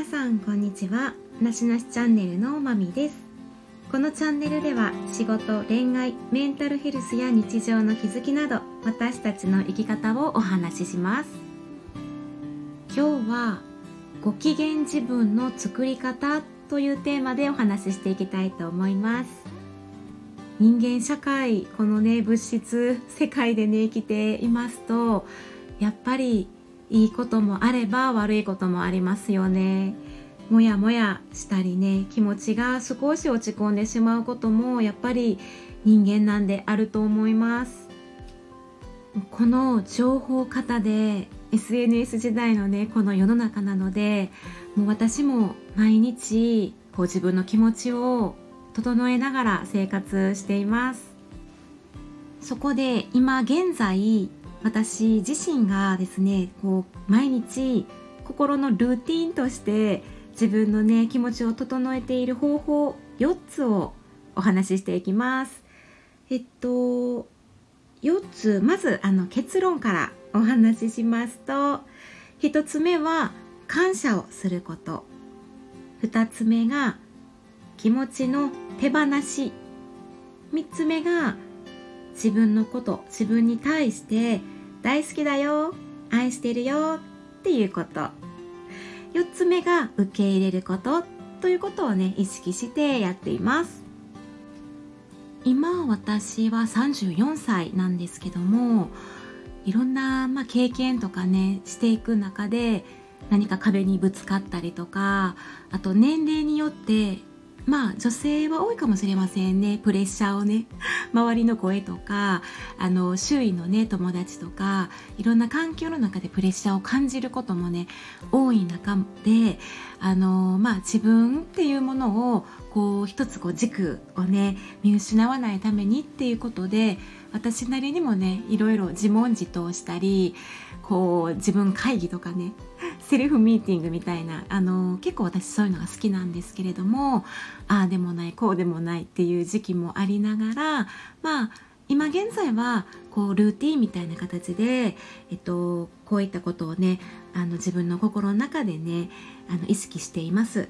皆さんこんにちは。なしなしチャンネルのまみです。このチャンネルでは仕事恋愛メンタルヘルスや日常の気づきなど私たちの生き方をお話しします。今日はご機嫌自分の作り方というテーマでお話ししていきたいと思います。人間社会このね物質世界でね生きていますとやっぱりいいこともあれば悪いこともありますよね。もやもやしたりね気持ちが少し落ち込んでしまうこともやっぱり人間なんであると思います。この情報型で SNS 時代のねこの世の中なのでもう私も毎日こう自分の気持ちを整えながら生活しています。そこで今現在私自身がですねこう毎日心のルーティンとして自分のね気持ちを整えている方法4つをお話ししていきます。えっと4つまずあの結論からお話ししますと1つ目は感謝をすること2つ目が気持ちの手放し3つ目が自分のこと自分に対して大好きだよ愛してるよっていうこと。4つ目が受け入れることということをね意識してやっています。今私は34歳なんですけどもいろんな、まあ、経験とかねしていく中で何か壁にぶつかったりとかあと年齢によってまあ女性は多いかもしれませんね。プレッシャーをね 周りの声とかあの周囲のね友達とかいろんな環境の中でプレッシャーを感じることもね多い中であのまあ自分っていうものをこう一つこう軸をね見失わないためにっていうことで私なりにもねいろいろ自問自答したりこう自分会議とかねセルフミーティングみたいなあの結構私そういうのが好きなんですけれどもああでもないこうでもないっていう時期もありながらまあ今現在はこうルーティンみたいな形で、えっと、こういったことをねあの自分の心の中でねあの意識しています。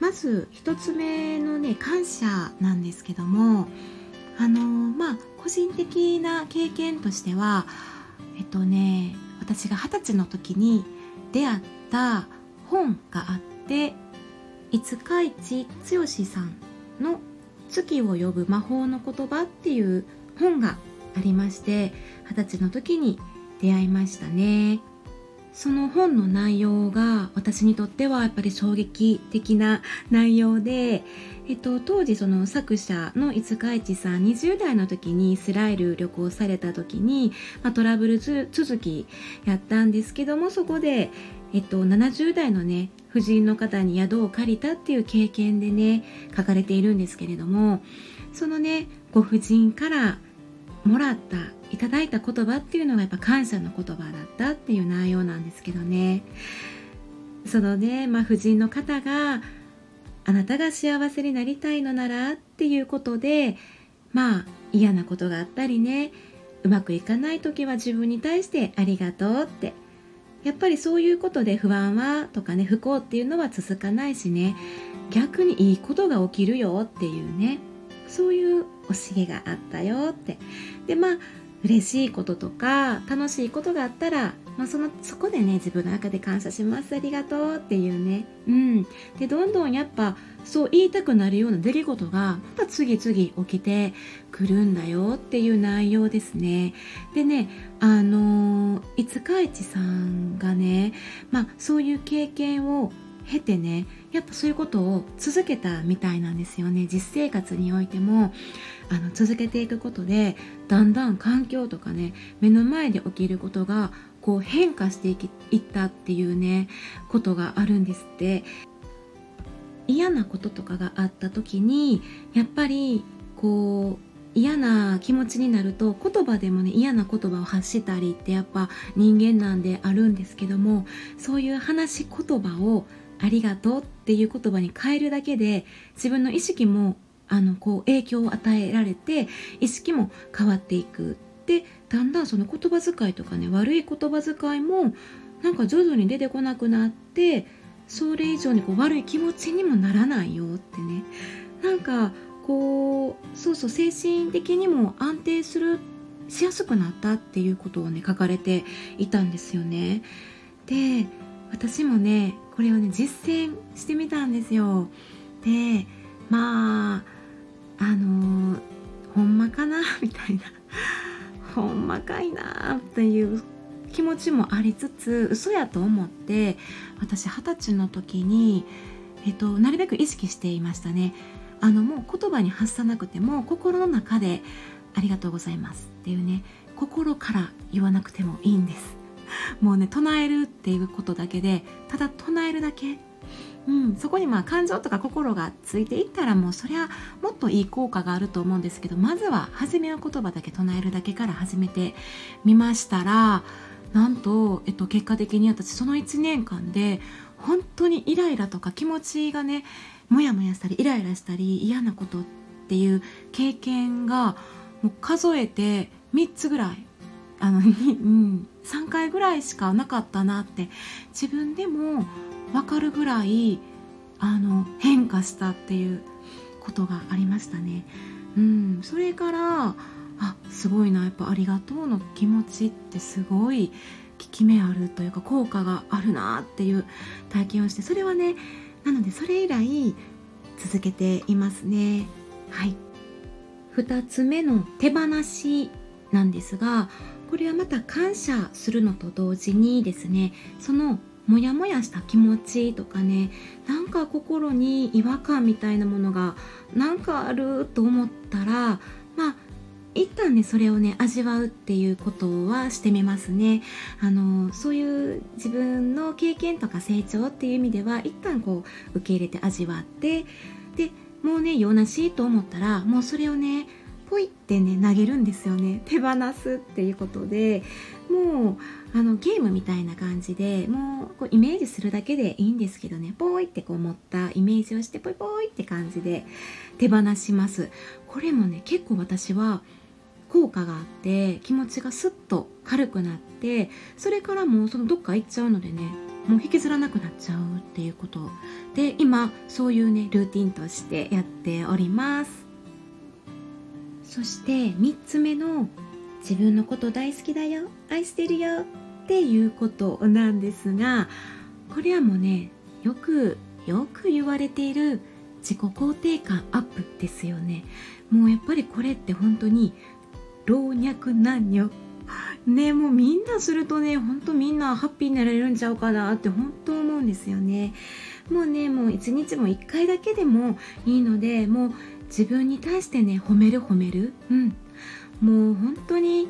まず1つ目のね感謝なんですけどもあのまあ個人的な経験としてはえっとね私が二十歳の時に出会った本があって五日市剛さんの「月を呼ぶ魔法の言葉」っていう本がありまして二十歳の時に出会いましたね。その本の内容が私にとってはやっぱり衝撃的な内容でえっと、当時その作者の五日市さん20代の時にイスラエル旅行された時に、まあ、トラブル続きやったんですけどもそこで、えっと、70代のね婦人の方に宿を借りたっていう経験でね書かれているんですけれどもそのねご婦人からもらったいただいた言葉っていうのがやっぱ感謝の言葉だったっていう内容なんですけどね。そのね、まあ、婦人の方があなたが幸せになりたいのならっていうことでまあ嫌なことがあったりねうまくいかない時は自分に対してありがとうって。やっぱりそういうことで不安はとかね不幸っていうのは続かないしね。逆にいいことが起きるよっていうね。そういう教えがあったよって。でまあ嬉しいこととか楽しいことがあったら、まあ、そのそこでね自分の中で感謝しますありがとうっていうね。うん。でどんどんやっぱそう言いたくなるような出来事がまた次々起きてくるんだよっていう内容ですね。でねあの五日市さんがねまあそういう経験を経てねやっぱそういうことを続けたみたいなんですよね。実生活においてもあの続けていくことでだんだん環境とかね目の前で起きることがこう変化していきったっていうねことがあるんですって。嫌なこととかがあった時にやっぱりこう嫌な気持ちになると言葉でもね嫌な言葉を発したりってやっぱ人間なんであるんですけどもそういう話し言葉をありがとうっていう言葉に変えるだけで自分の意識もあのこう影響を与えられて意識も変わっていくでだんだんその言葉遣いとかね悪い言葉遣いもなんか徐々に出てこなくなってそれ以上にこう悪い気持ちにもならないよってね。なんかこうそうそう精神的にも安定するしやすくなったっていうことをね書かれていたんですよね。で私もねこれをね実践してみたんですよ。でまああのー、ほんまかな？みたいな。ほんまかいな？っていう気持ちもありつつ嘘やと思って私二十歳の時に、えっと、なるべく意識していましたね。あのもう言葉に発さなくても心の中で「ありがとうございます」っていうね心から言わなくてもいいんです。もうね唱えるっていうことだけでただ唱えるだけ。うん、そこにまあ感情とか心がついていったらもうそりゃもっといい効果があると思うんですけどまずは初めは言葉だけ唱えるだけから始めてみましたらなんと、えっと、結果的に私その1年間で本当にイライラとか気持ちがねモヤモヤしたりイライラしたり嫌なことっていう経験がもう数えて3つぐらいあの、うん、3回ぐらいしかなかったなって自分でも分かるぐらいあの変化したっていうことがありましたね。うん、それからあすごいなやっぱありがとうの気持ちってすごい効き目あるというか効果があるなっていう体験をしてそれはねなのでそれ以来続けていますねはい2つ目の手放しなんですがこれはまた感謝するのと同時にですねそのモヤモヤした気持ちとかねなんか心に違和感みたいなものがなんかあると思ったらまあ一旦ねそれをね味わうっていうことはしてみますね。あのそういう自分の経験とか成長っていう意味では一旦こう受け入れて味わってでもうね用なしと思ったらもうそれをねポイってね投げるんですよね。手放すっていうことでもうあのゲームみたいな感じでもうこうイメージするだけでいいんですけどね。ポイってこう持ったイメージをしてポイポイって感じで手放します。これもね結構私は効果があって気持ちがスッと軽くなってそれからもうそのどっか行っちゃうのでねもう引きずらなくなっちゃうっていうことで今そういうねルーティンとしてやっております。そして3つ目の自分のこと大好きだよ愛してるよっていうことなんですがこれはもうねよくよく言われている自己肯定感アップですよね。もうやっぱりこれって本当に老若男女。ねもうみんなするとねほんとみんなハッピーになれるんちゃうかなって本当思うんですよね。もうねもう一日も一回だけでもいいのでもう自分に対してね褒める褒める。うん。もう本当に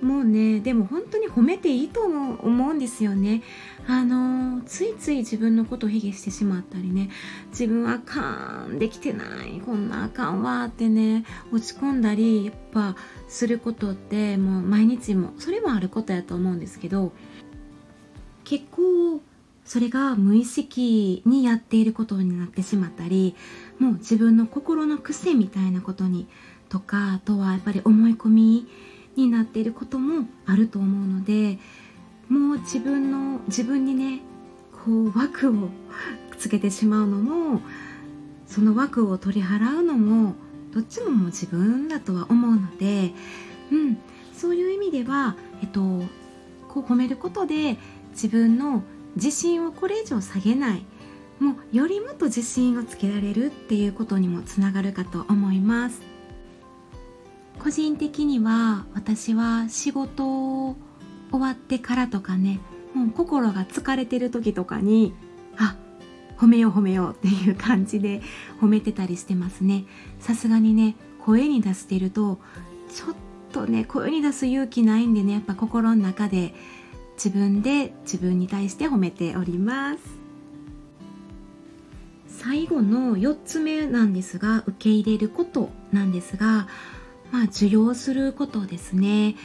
もうねでも本当に褒めていいと思うんですよね。あのついつい自分のことを卑下してしまったりね。自分あかんできてない。こんなあかんわってね落ち込んだりやっぱすることってもう毎日もそれもあることやと思うんですけど結構それが無意識にやっていることになってしまったりもう自分の心の癖みたいなことにとかあとはやっぱり思い込みになっていることもあると思うのでもう自分の自分にねこう枠をつけてしまうのもその枠を取り払うのもどっちももう自分だとは思うので、うん、そういう意味では、えっと、こう褒めることで自分の自信をこれ以上下げない。もうよりもっと自信をつけられるっていうことにもつながるかと思います。個人的には私は仕事終わってからとかねもう心が疲れてる時とかにあ褒めよう褒めようっていう感じで褒めてたりしてますね。さすがにね声に出してるとちょっとね声に出す勇気ないんでねやっぱ心の中で自分で自分に対して褒めております最後の4つ目なんですが受け入れることなんですがまあ受容することですね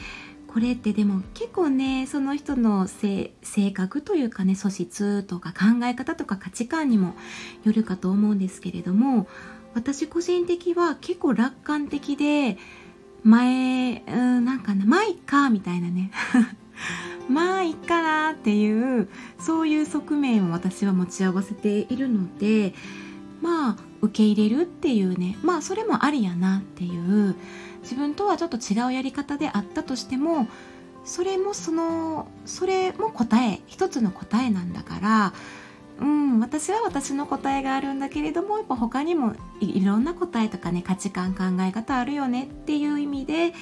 これってでも結構ねその人の性格というかね素質とか考え方とか価値観にもよるかと思うんですけれども私個人的は結構楽観的で前、うん、なんかな、まいか、みたいなね。まあいいかなっていうそういう側面を私は持ち合わせているのでまあ受け入れるっていうねまあそれもありやなっていう自分とはちょっと違うやり方であったとしてもそれもそのそれも答え一つの答えなんだからうん私は私の答えがあるんだけれどもやっぱ他にもいろんな答えとかね価値観考え方あるよねっていう意味で、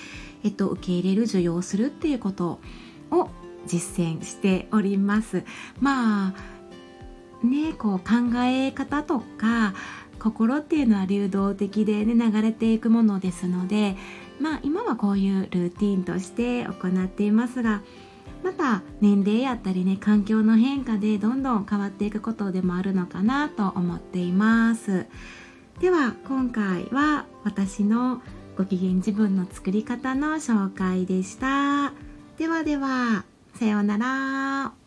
えっと、受け入れる受容するっていうことを実践しております。まあねこう考え方とか心っていうのは流動的でね流れていくものですのでまあ今はこういうルーティンとして行っていますがまた年齢やったりね環境の変化でどんどん変わっていくことでもあるのかなと思っています。では今回は私のご機嫌自分の作り方の紹介でした。ではでは。さようなら。